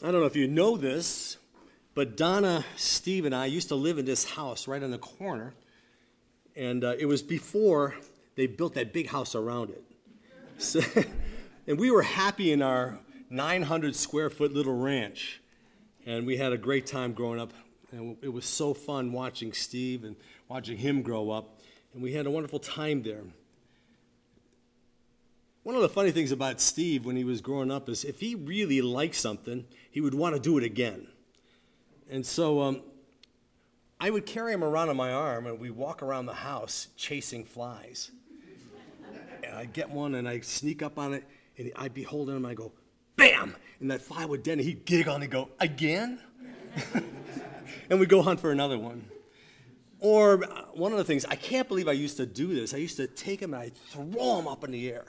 I don't know if you know this, but Donna, Steve, and I used to live in this house right on the corner. And uh, it was before they built that big house around it. So, and we were happy in our 900 square foot little ranch. And we had a great time growing up. And it was so fun watching Steve and watching him grow up. And we had a wonderful time there. One of the funny things about Steve when he was growing up is if he really liked something, he would want to do it again. And so um, I would carry him around on my arm and we'd walk around the house chasing flies. And I'd get one and I'd sneak up on it and I'd be holding him and I'd go, bam! And that fly would den and he'd giggle and go, again? and we'd go hunt for another one. Or uh, one of the things, I can't believe I used to do this. I used to take him and I'd throw him up in the air.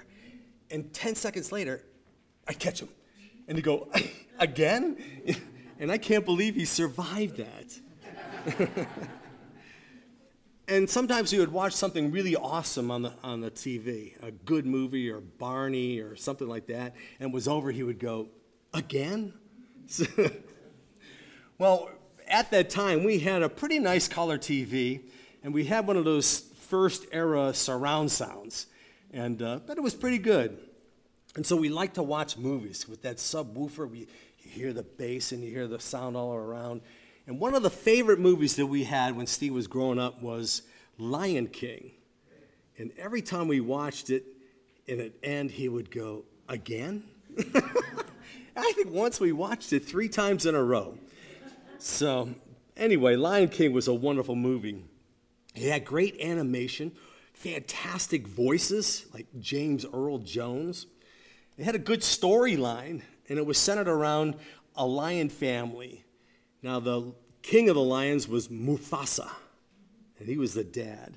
And 10 seconds later, I'd catch him. And he'd go, again? And I can't believe he survived that. and sometimes he would watch something really awesome on the, on the TV, a good movie or Barney or something like that, and was over, he would go, Again? well, at that time, we had a pretty nice color TV, and we had one of those first era surround sounds, and, uh, but it was pretty good. And so we like to watch movies with that subwoofer. We, you hear the bass and you hear the sound all around. And one of the favorite movies that we had when Steve was growing up was Lion King. And every time we watched it, in an end, he would go, Again? I think once we watched it three times in a row. So, anyway, Lion King was a wonderful movie. It had great animation, fantastic voices like James Earl Jones. It had a good storyline and it was centered around a lion family. Now, the king of the lions was Mufasa, and he was the dad.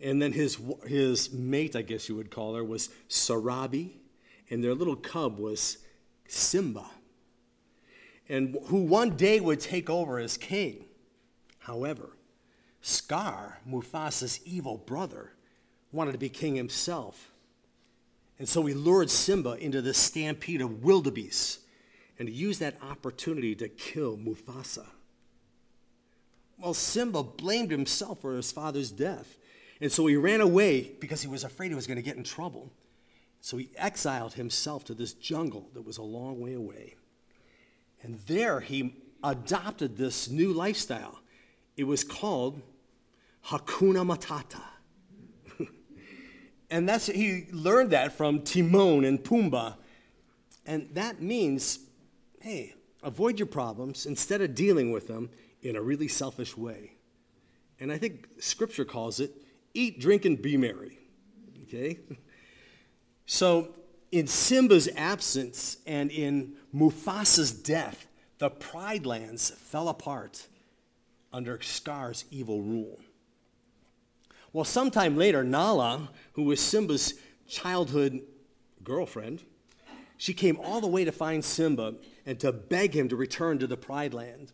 And then his, his mate, I guess you would call her, was Sarabi, and their little cub was Simba, and who one day would take over as king. However, Scar, Mufasa's evil brother, wanted to be king himself. And so he lured Simba into this stampede of wildebeest and used that opportunity to kill Mufasa. Well, Simba blamed himself for his father's death. And so he ran away because he was afraid he was going to get in trouble. So he exiled himself to this jungle that was a long way away. And there he adopted this new lifestyle. It was called Hakuna Matata. And that's he learned that from Timon and Pumbaa. And that means, hey, avoid your problems instead of dealing with them in a really selfish way. And I think scripture calls it eat, drink, and be merry. Okay? So, in Simba's absence and in Mufasa's death, the Pride Lands fell apart under Scar's evil rule. Well, sometime later, Nala, who was Simba's childhood girlfriend, she came all the way to find Simba and to beg him to return to the Pride Land.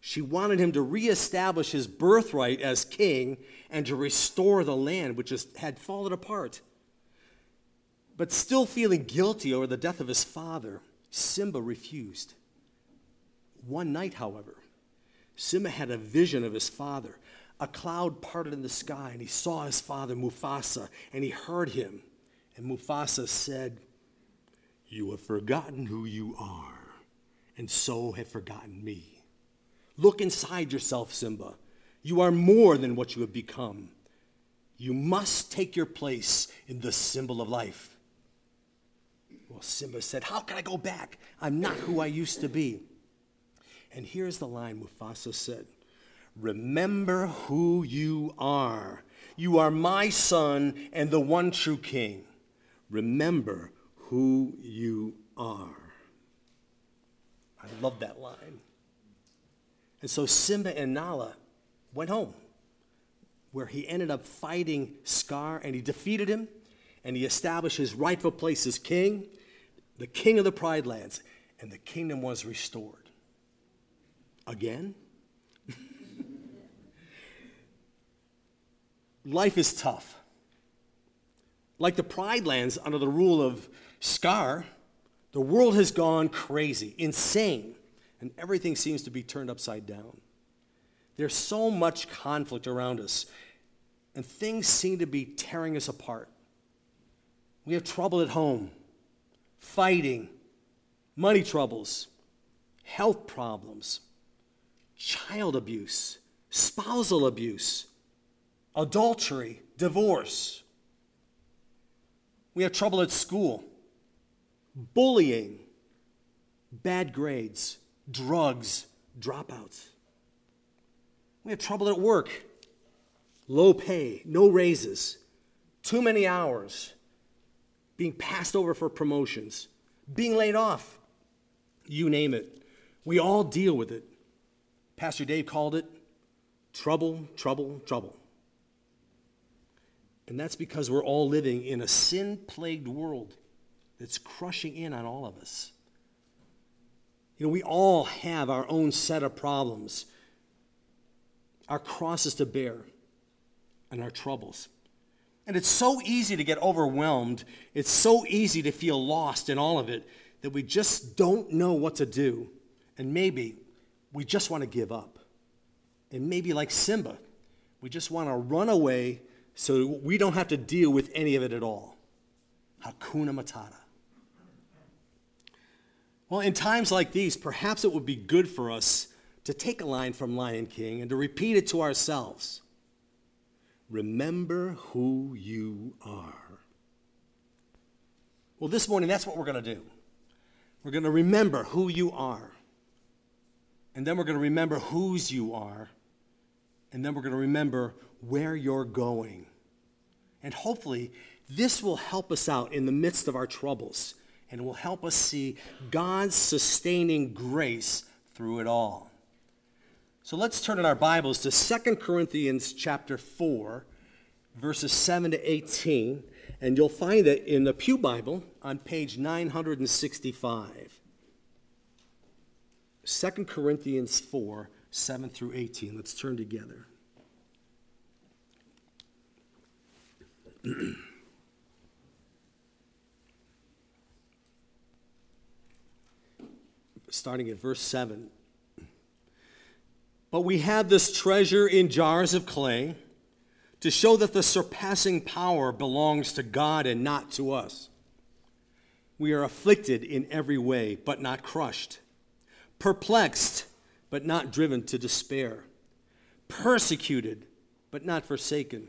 She wanted him to reestablish his birthright as king and to restore the land which had fallen apart. But still feeling guilty over the death of his father, Simba refused. One night, however, Simba had a vision of his father a cloud parted in the sky, and he saw his father Mufasa, and he heard him. And Mufasa said, You have forgotten who you are, and so have forgotten me. Look inside yourself, Simba. You are more than what you have become. You must take your place in the symbol of life. Well, Simba said, How can I go back? I'm not who I used to be. And here's the line Mufasa said Remember who you are. You are my son and the one true king. Remember who you are. I love that line. And so Simba and Nala went home, where he ended up fighting Scar and he defeated him and he established his rightful place as king, the king of the Pride Lands, and the kingdom was restored. Again? Life is tough. Like the Pride Lands under the rule of Scar, the world has gone crazy, insane. and everything seems to be turned upside down. There's so much conflict around us, and things seem to be tearing us apart. We have trouble at home, fighting, money troubles, health problems, child abuse, spousal abuse, adultery, divorce. We have trouble at school, bullying, bad grades, drugs, dropouts. We have trouble at work, low pay, no raises, too many hours, being passed over for promotions, being laid off. You name it. We all deal with it. Pastor Dave called it trouble, trouble, trouble. And that's because we're all living in a sin plagued world that's crushing in on all of us. You know, we all have our own set of problems, our crosses to bear, and our troubles. And it's so easy to get overwhelmed. It's so easy to feel lost in all of it that we just don't know what to do. And maybe we just want to give up. And maybe, like Simba, we just want to run away so we don't have to deal with any of it at all. Hakuna Matata. Well, in times like these, perhaps it would be good for us to take a line from Lion King and to repeat it to ourselves. Remember who you are. Well, this morning, that's what we're going to do. We're going to remember who you are. And then we're going to remember whose you are. And then we're going to remember where you're going. And hopefully, this will help us out in the midst of our troubles and will help us see God's sustaining grace through it all. So let's turn in our Bibles to 2 Corinthians chapter 4, verses 7 to 18, and you'll find it in the Pew Bible on page 965. 2 Corinthians 4, 7 through 18. Let's turn together. Starting at verse 7. But we have this treasure in jars of clay to show that the surpassing power belongs to God and not to us. We are afflicted in every way, but not crushed, perplexed, but not driven to despair, persecuted, but not forsaken,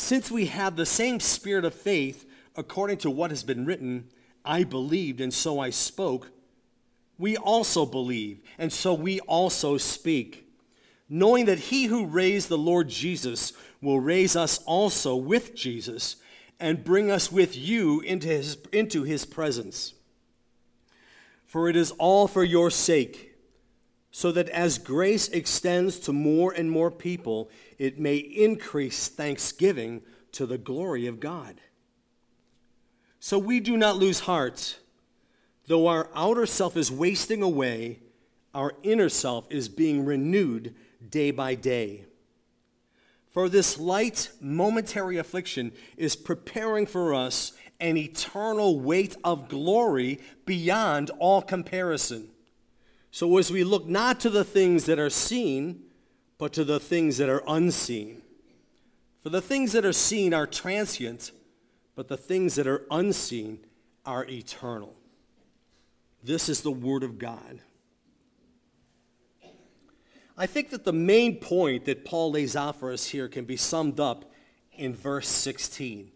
Since we have the same spirit of faith, according to what has been written, I believed and so I spoke we also believe, and so we also speak, knowing that he who raised the Lord Jesus will raise us also with Jesus and bring us with you into his, into his presence. For it is all for your sake, so that as grace extends to more and more people, it may increase thanksgiving to the glory of God. So we do not lose heart Though our outer self is wasting away, our inner self is being renewed day by day. For this light, momentary affliction is preparing for us an eternal weight of glory beyond all comparison. So, as we look not to the things that are seen, but to the things that are unseen. For the things that are seen are transient, but the things that are unseen are eternal. This is the Word of God. I think that the main point that Paul lays out for us here can be summed up in verse 16.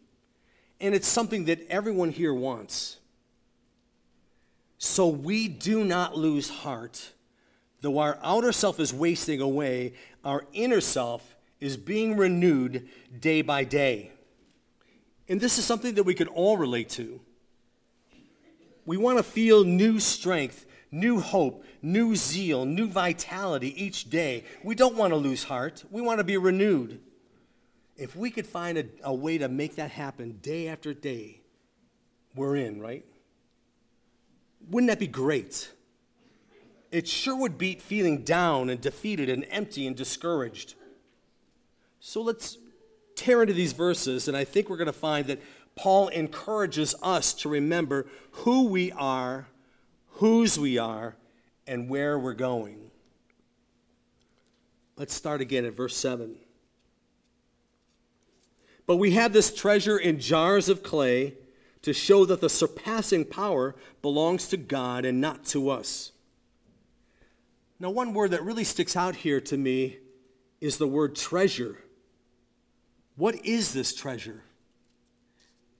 And it's something that everyone here wants. So we do not lose heart. Though our outer self is wasting away, our inner self is being renewed day by day. And this is something that we could all relate to. We want to feel new strength, new hope, new zeal, new vitality each day. We don't want to lose heart. We want to be renewed. If we could find a, a way to make that happen day after day, we're in, right? Wouldn't that be great? It sure would beat feeling down and defeated and empty and discouraged. So let's tear into these verses, and I think we're going to find that Paul encourages us to remember who we are, whose we are, and where we're going. Let's start again at verse 7. But we have this treasure in jars of clay to show that the surpassing power belongs to God and not to us. Now, one word that really sticks out here to me is the word treasure. What is this treasure?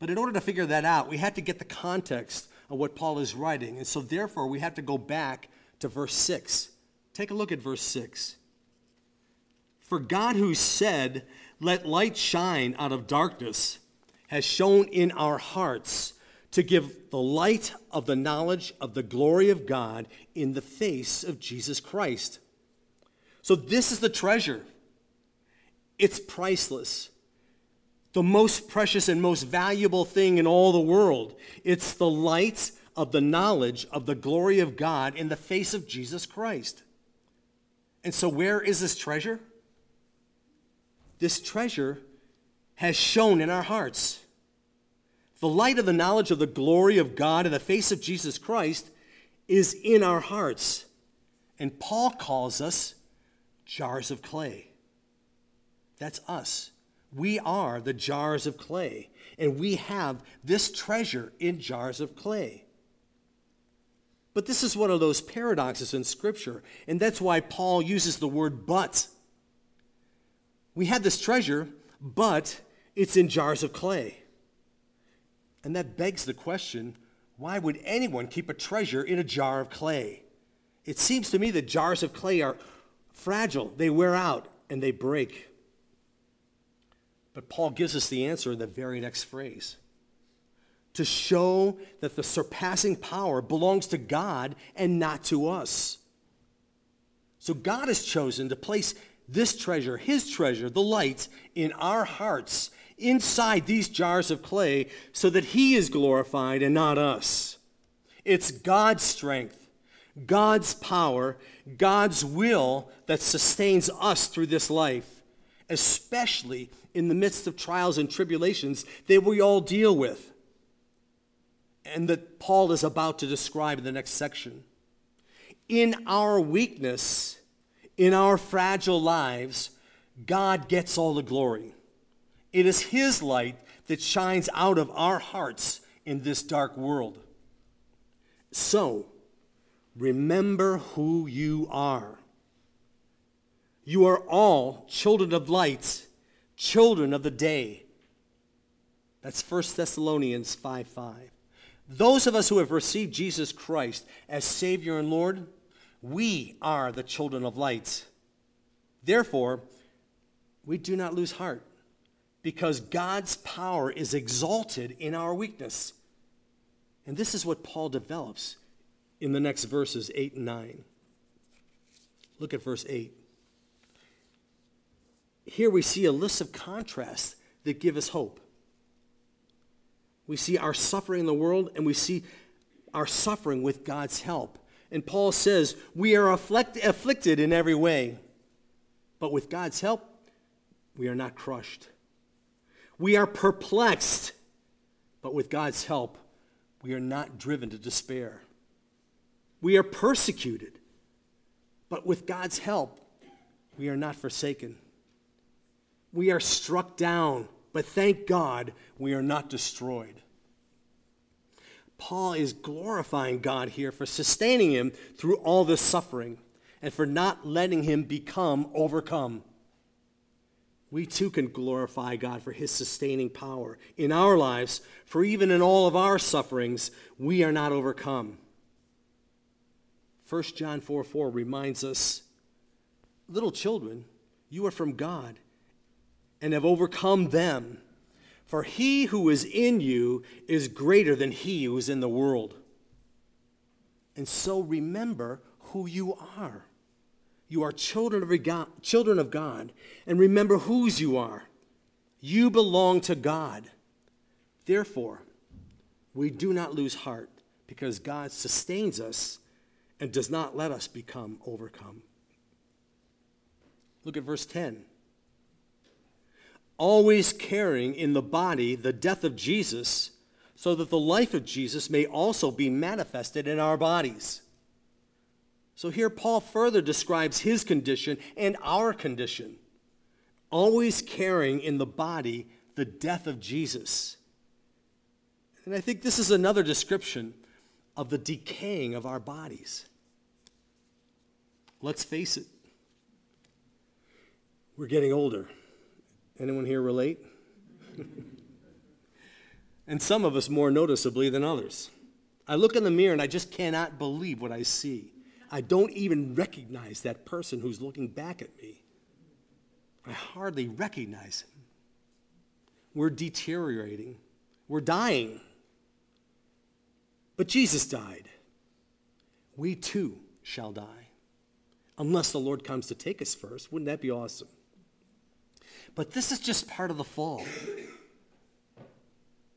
But in order to figure that out, we had to get the context of what Paul is writing. And so, therefore, we have to go back to verse 6. Take a look at verse 6. For God, who said, Let light shine out of darkness, has shone in our hearts to give the light of the knowledge of the glory of God in the face of Jesus Christ. So, this is the treasure. It's priceless. The most precious and most valuable thing in all the world. It's the light of the knowledge of the glory of God in the face of Jesus Christ. And so, where is this treasure? This treasure has shone in our hearts. The light of the knowledge of the glory of God in the face of Jesus Christ is in our hearts. And Paul calls us jars of clay. That's us. We are the jars of clay, and we have this treasure in jars of clay. But this is one of those paradoxes in Scripture, and that's why Paul uses the word but. We have this treasure, but it's in jars of clay. And that begs the question why would anyone keep a treasure in a jar of clay? It seems to me that jars of clay are fragile, they wear out, and they break. But Paul gives us the answer in the very next phrase to show that the surpassing power belongs to God and not to us. So God has chosen to place this treasure, his treasure, the light, in our hearts inside these jars of clay so that he is glorified and not us. It's God's strength, God's power, God's will that sustains us through this life, especially in the midst of trials and tribulations that we all deal with and that Paul is about to describe in the next section. In our weakness, in our fragile lives, God gets all the glory. It is His light that shines out of our hearts in this dark world. So, remember who you are. You are all children of light, children of the day. That's 1 Thessalonians 5 5. Those of us who have received Jesus Christ as Savior and Lord, we are the children of light. Therefore, we do not lose heart because God's power is exalted in our weakness. And this is what Paul develops in the next verses 8 and 9. Look at verse 8. Here we see a list of contrasts that give us hope. We see our suffering in the world, and we see our suffering with God's help. And Paul says, We are afflict- afflicted in every way, but with God's help, we are not crushed. We are perplexed, but with God's help, we are not driven to despair. We are persecuted, but with God's help, we are not forsaken. We are struck down, but thank God we are not destroyed. Paul is glorifying God here for sustaining him through all this suffering and for not letting him become overcome we too can glorify God for his sustaining power in our lives, for even in all of our sufferings, we are not overcome. 1 John 4 4 reminds us, little children, you are from God and have overcome them. For he who is in you is greater than he who is in the world. And so remember who you are. You are children of God, children of God, and remember whose you are. You belong to God. Therefore, we do not lose heart because God sustains us and does not let us become overcome. Look at verse 10. Always carrying in the body the death of Jesus, so that the life of Jesus may also be manifested in our bodies. So here Paul further describes his condition and our condition. Always carrying in the body the death of Jesus. And I think this is another description of the decaying of our bodies. Let's face it, we're getting older. Anyone here relate? and some of us more noticeably than others. I look in the mirror and I just cannot believe what I see. I don't even recognize that person who's looking back at me. I hardly recognize him. We're deteriorating. We're dying. But Jesus died. We too shall die. Unless the Lord comes to take us first. Wouldn't that be awesome? But this is just part of the fall.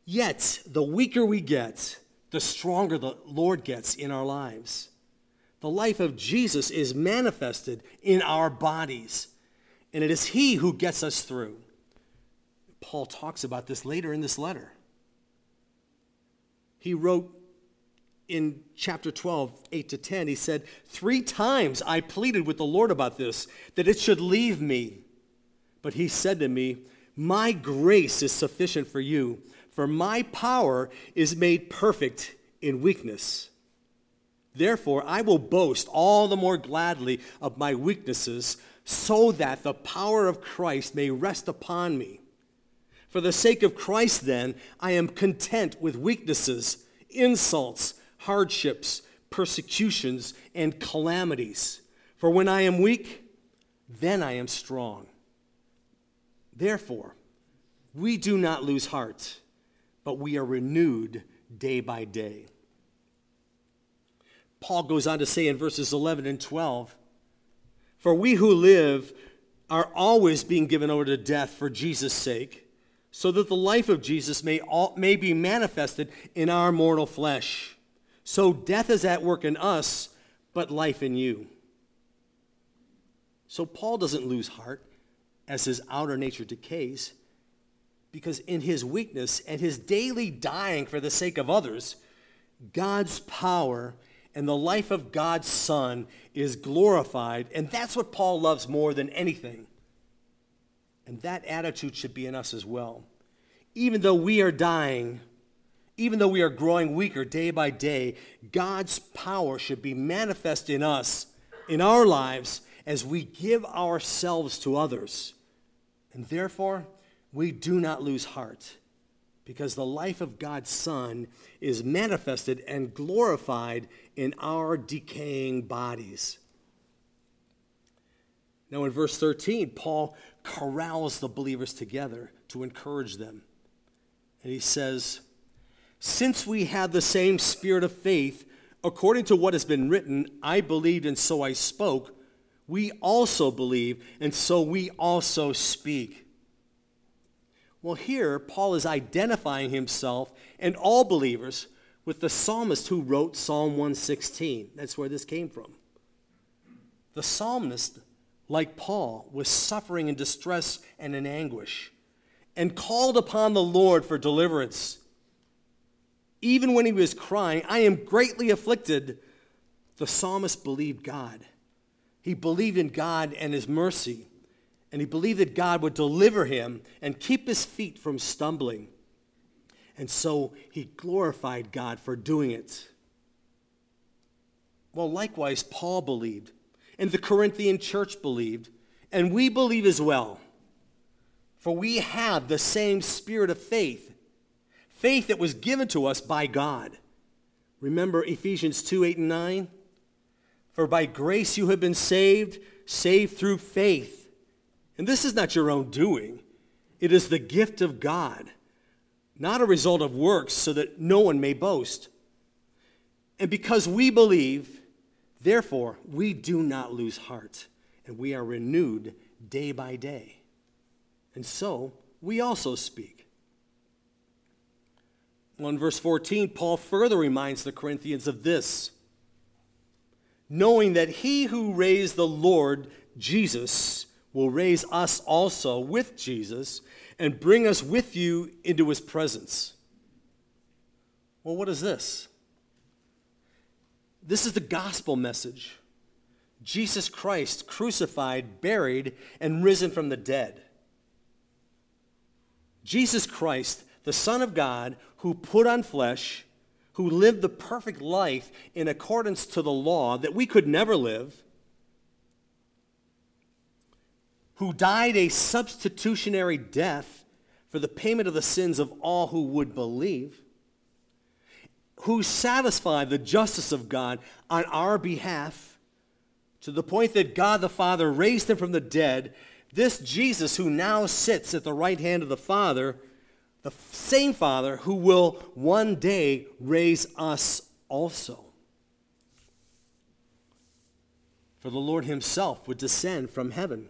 Yet, the weaker we get, the stronger the Lord gets in our lives. The life of Jesus is manifested in our bodies, and it is He who gets us through. Paul talks about this later in this letter. He wrote in chapter 12, 8 to 10, he said, Three times I pleaded with the Lord about this, that it should leave me. But he said to me, My grace is sufficient for you, for my power is made perfect in weakness. Therefore, I will boast all the more gladly of my weaknesses, so that the power of Christ may rest upon me. For the sake of Christ, then, I am content with weaknesses, insults, hardships, persecutions, and calamities. For when I am weak, then I am strong. Therefore, we do not lose heart, but we are renewed day by day. Paul goes on to say in verses 11 and 12 For we who live are always being given over to death for Jesus' sake, so that the life of Jesus may, all, may be manifested in our mortal flesh. So death is at work in us, but life in you. So Paul doesn't lose heart as his outer nature decays, because in his weakness and his daily dying for the sake of others, God's power and the life of God's Son is glorified, and that's what Paul loves more than anything. And that attitude should be in us as well. Even though we are dying, even though we are growing weaker day by day, God's power should be manifest in us, in our lives, as we give ourselves to others. And therefore, we do not lose heart because the life of God's Son is manifested and glorified in our decaying bodies. Now, in verse 13, Paul corrals the believers together to encourage them. And he says, Since we have the same spirit of faith, according to what has been written, I believed and so I spoke we also believe, and so we also speak. Well, here, Paul is identifying himself and all believers with the psalmist who wrote Psalm 116. That's where this came from. The psalmist, like Paul, was suffering in distress and in anguish and called upon the Lord for deliverance. Even when he was crying, I am greatly afflicted, the psalmist believed God he believed in God and his mercy, and he believed that God would deliver him and keep his feet from stumbling. And so he glorified God for doing it. Well, likewise, Paul believed, and the Corinthian church believed, and we believe as well. For we have the same spirit of faith, faith that was given to us by God. Remember Ephesians 2 8 and 9? For by grace you have been saved, saved through faith. And this is not your own doing, it is the gift of God, not a result of works, so that no one may boast. And because we believe, therefore, we do not lose heart, and we are renewed day by day. And so we also speak. Well, in verse 14, Paul further reminds the Corinthians of this knowing that he who raised the Lord Jesus will raise us also with Jesus and bring us with you into his presence. Well, what is this? This is the gospel message Jesus Christ crucified, buried, and risen from the dead. Jesus Christ, the Son of God, who put on flesh, who lived the perfect life in accordance to the law that we could never live, who died a substitutionary death for the payment of the sins of all who would believe, who satisfied the justice of God on our behalf to the point that God the Father raised him from the dead, this Jesus who now sits at the right hand of the Father, the same Father who will one day raise us also. For the Lord himself would descend from heaven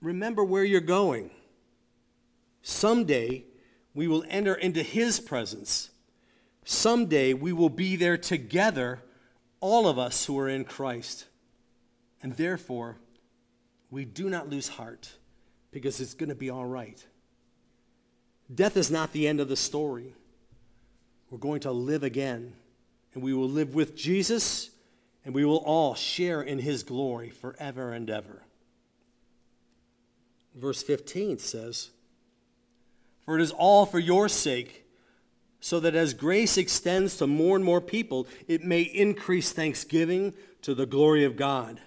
remember where you're going. Someday we will enter into his presence. Someday we will be there together, all of us who are in Christ. And therefore, we do not lose heart because it's going to be all right. Death is not the end of the story. We're going to live again, and we will live with Jesus, and we will all share in his glory forever and ever. Verse 15 says, For it is all for your sake, so that as grace extends to more and more people, it may increase thanksgiving to the glory of God.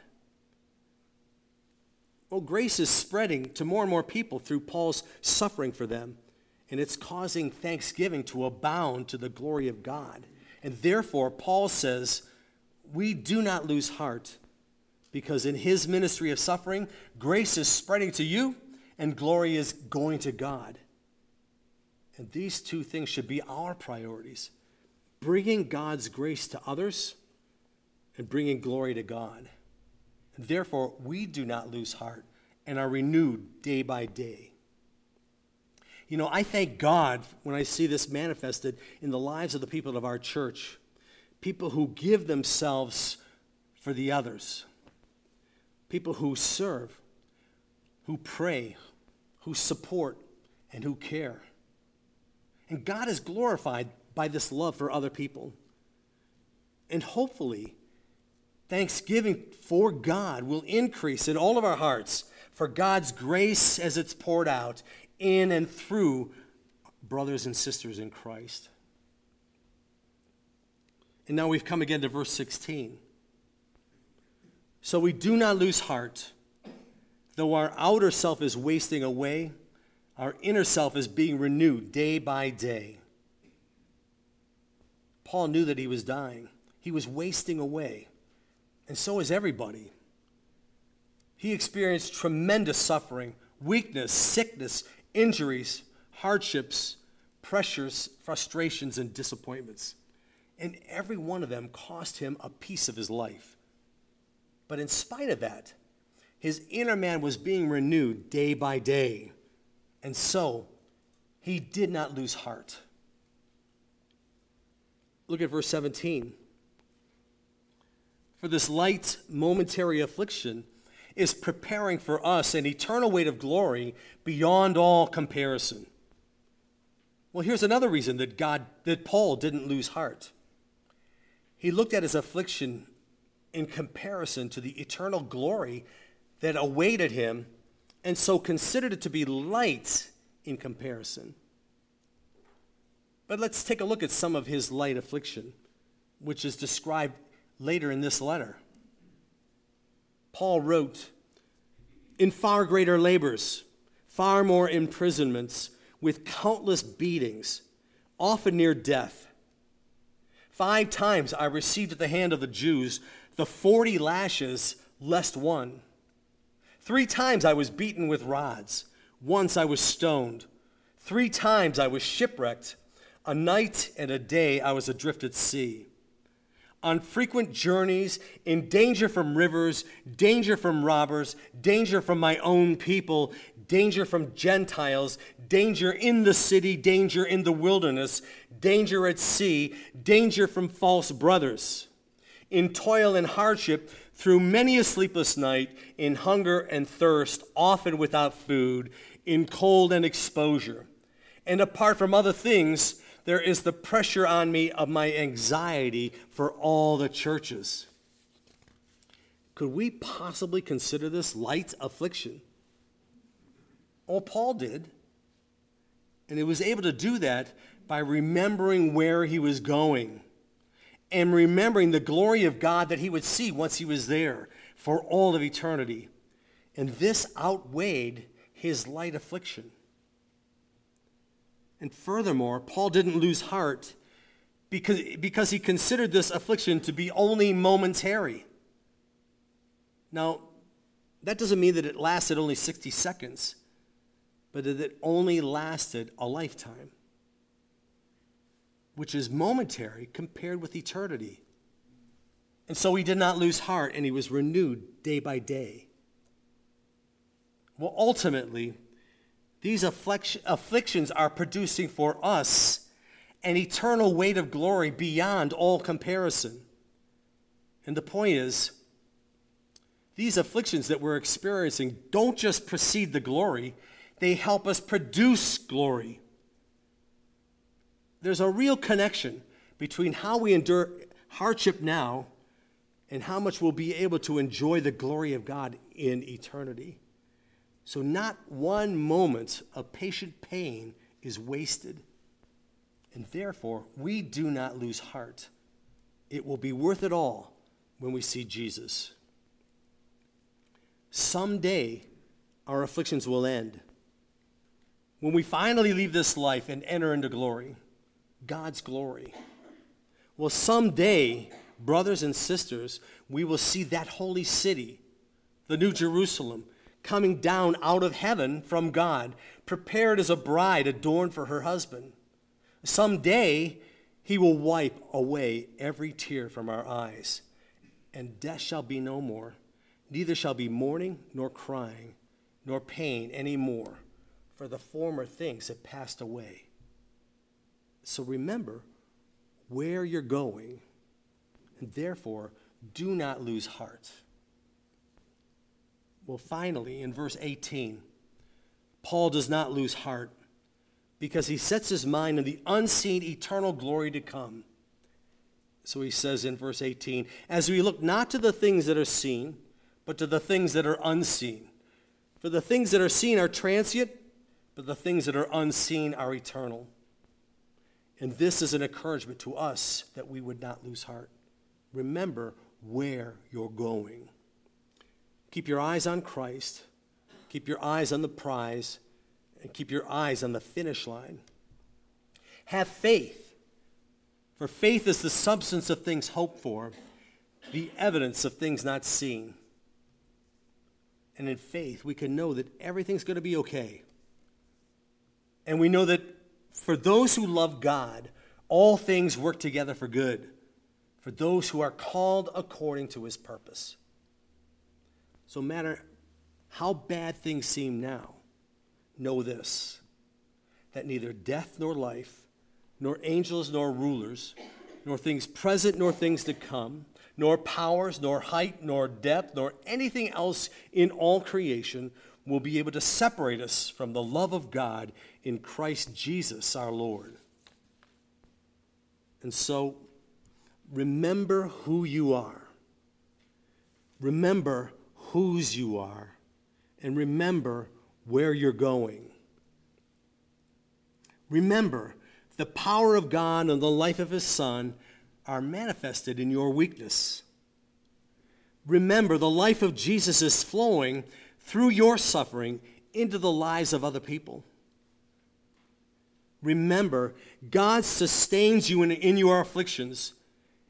Well, grace is spreading to more and more people through Paul's suffering for them, and it's causing thanksgiving to abound to the glory of God. And therefore, Paul says, we do not lose heart because in his ministry of suffering, grace is spreading to you and glory is going to God. And these two things should be our priorities bringing God's grace to others and bringing glory to God. And therefore, we do not lose heart and are renewed day by day. You know, I thank God when I see this manifested in the lives of the people of our church people who give themselves for the others, people who serve, who pray, who support, and who care. And God is glorified by this love for other people. And hopefully, thanksgiving for God will increase in all of our hearts for God's grace as it's poured out in and through brothers and sisters in Christ. And now we've come again to verse 16. So we do not lose heart Though our outer self is wasting away, our inner self is being renewed day by day. Paul knew that he was dying. He was wasting away. And so is everybody. He experienced tremendous suffering, weakness, sickness, injuries, hardships, pressures, frustrations, and disappointments. And every one of them cost him a piece of his life. But in spite of that, his inner man was being renewed day by day. And so he did not lose heart. Look at verse 17. For this light momentary affliction is preparing for us an eternal weight of glory beyond all comparison. Well, here's another reason that God that Paul didn't lose heart. He looked at his affliction in comparison to the eternal glory that awaited him, and so considered it to be light in comparison. But let's take a look at some of his light affliction. which is described later in this letter. Paul wrote, In far greater labors, far more imprisonments, with countless beatings, often near death. Five times I received at the hand of the Jews the forty lashes less one. Three times I was beaten with rods. Once I was stoned. Three times I was shipwrecked. A night and a day I was adrift at sea. On frequent journeys, in danger from rivers, danger from robbers, danger from my own people, danger from Gentiles, danger in the city, danger in the wilderness, danger at sea, danger from false brothers. In toil and hardship, through many a sleepless night, in hunger and thirst, often without food, in cold and exposure. And apart from other things, there is the pressure on me of my anxiety for all the churches. Could we possibly consider this light affliction? Oh, Paul did. And he was able to do that by remembering where he was going and remembering the glory of God that he would see once he was there for all of eternity. And this outweighed his light affliction. And furthermore, Paul didn't lose heart because, because he considered this affliction to be only momentary. Now, that doesn't mean that it lasted only 60 seconds, but that it only lasted a lifetime, which is momentary compared with eternity. And so he did not lose heart, and he was renewed day by day. Well, ultimately, these afflictions are producing for us an eternal weight of glory beyond all comparison. And the point is, these afflictions that we're experiencing don't just precede the glory, they help us produce glory. There's a real connection between how we endure hardship now and how much we'll be able to enjoy the glory of God in eternity. So, not one moment of patient pain is wasted. And therefore, we do not lose heart. It will be worth it all when we see Jesus. Someday, our afflictions will end. When we finally leave this life and enter into glory, God's glory. Well, someday, brothers and sisters, we will see that holy city, the New Jerusalem, coming down out of heaven from God, prepared as a bride adorned for her husband. Someday he will wipe away every tear from our eyes, and death shall be no more. Neither shall be mourning, nor crying, nor pain any more, for the former things have passed away. So remember where you're going, and therefore do not lose heart. Well, finally, in verse 18, Paul does not lose heart because he sets his mind on the unseen eternal glory to come. So he says in verse 18, as we look not to the things that are seen, but to the things that are unseen. For the things that are seen are transient, but the things that are unseen are eternal. And this is an encouragement to us that we would not lose heart. Remember where you're going. Keep your eyes on Christ. Keep your eyes on the prize. And keep your eyes on the finish line. Have faith. For faith is the substance of things hoped for, the evidence of things not seen. And in faith, we can know that everything's going to be okay. And we know that for those who love God, all things work together for good, for those who are called according to his purpose. So, matter how bad things seem now, know this that neither death nor life, nor angels nor rulers, nor things present nor things to come, nor powers, nor height, nor depth, nor anything else in all creation will be able to separate us from the love of God in Christ Jesus our Lord. And so, remember who you are. Remember whose you are and remember where you're going. Remember the power of God and the life of His Son are manifested in your weakness. Remember, the life of Jesus is flowing through your suffering into the lives of other people. Remember, God sustains you in, in your afflictions,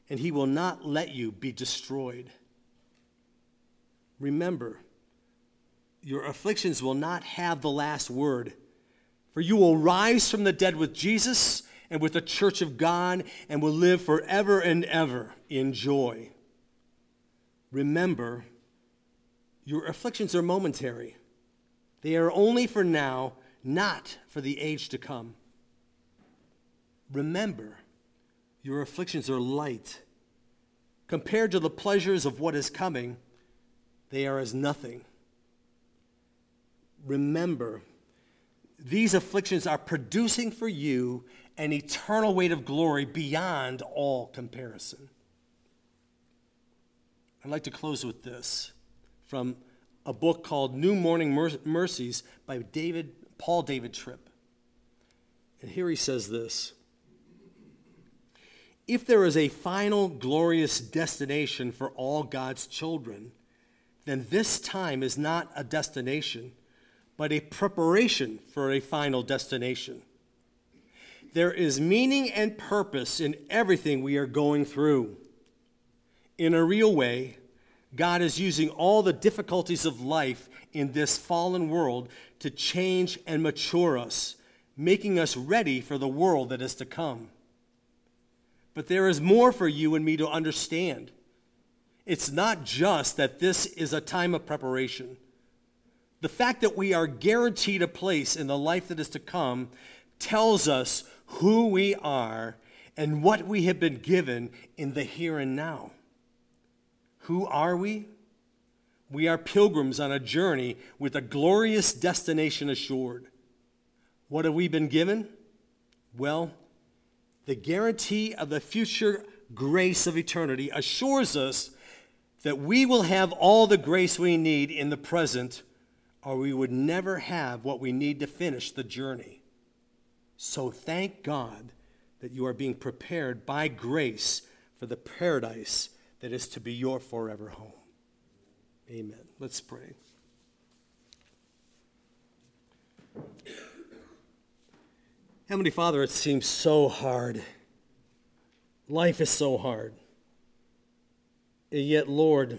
and He will not let you be destroyed. Remember, your afflictions will not have the last word, for you will rise from the dead with Jesus and with the church of God and will live forever and ever in joy. Remember, your afflictions are momentary. They are only for now, not for the age to come. Remember, your afflictions are light. Compared to the pleasures of what is coming, they are as nothing. Remember, these afflictions are producing for you an eternal weight of glory beyond all comparison. I'd like to close with this from a book called New Morning Mercies by David, Paul David Tripp. And here he says this If there is a final glorious destination for all God's children, then this time is not a destination, but a preparation for a final destination. There is meaning and purpose in everything we are going through. In a real way, God is using all the difficulties of life in this fallen world to change and mature us, making us ready for the world that is to come. But there is more for you and me to understand. It's not just that this is a time of preparation. The fact that we are guaranteed a place in the life that is to come tells us who we are and what we have been given in the here and now. Who are we? We are pilgrims on a journey with a glorious destination assured. What have we been given? Well, the guarantee of the future grace of eternity assures us that we will have all the grace we need in the present, or we would never have what we need to finish the journey. So thank God that you are being prepared by grace for the paradise that is to be your forever home. Amen. Let's pray. Heavenly Father, it seems so hard. Life is so hard. And yet, Lord,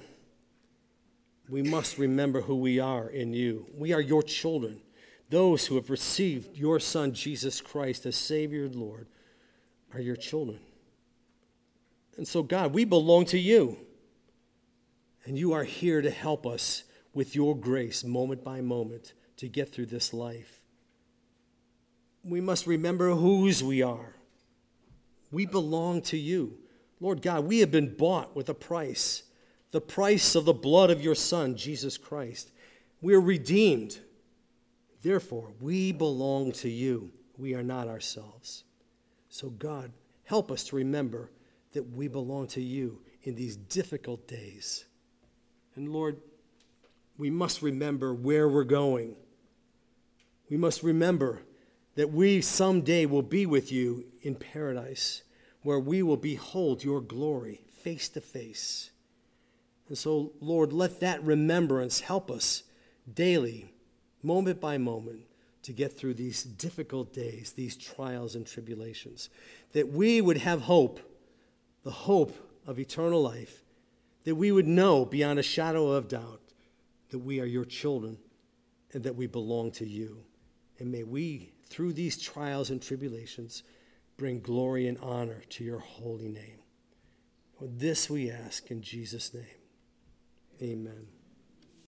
we must remember who we are in you. We are your children. Those who have received your Son, Jesus Christ, as Savior and Lord, are your children. And so, God, we belong to you. And you are here to help us with your grace, moment by moment, to get through this life. We must remember whose we are. We belong to you. Lord God, we have been bought with a price the price of the blood of your Son, Jesus Christ. We are redeemed. Therefore, we belong to you. We are not ourselves. So, God, help us to remember that we belong to you in these difficult days. And Lord, we must remember where we're going. We must remember that we someday will be with you in paradise, where we will behold your glory face to face. And so, Lord, let that remembrance help us daily moment by moment, to get through these difficult days, these trials and tribulations. That we would have hope, the hope of eternal life, that we would know beyond a shadow of doubt that we are your children and that we belong to you. And may we, through these trials and tribulations, bring glory and honor to your holy name. This we ask in Jesus' name. Amen.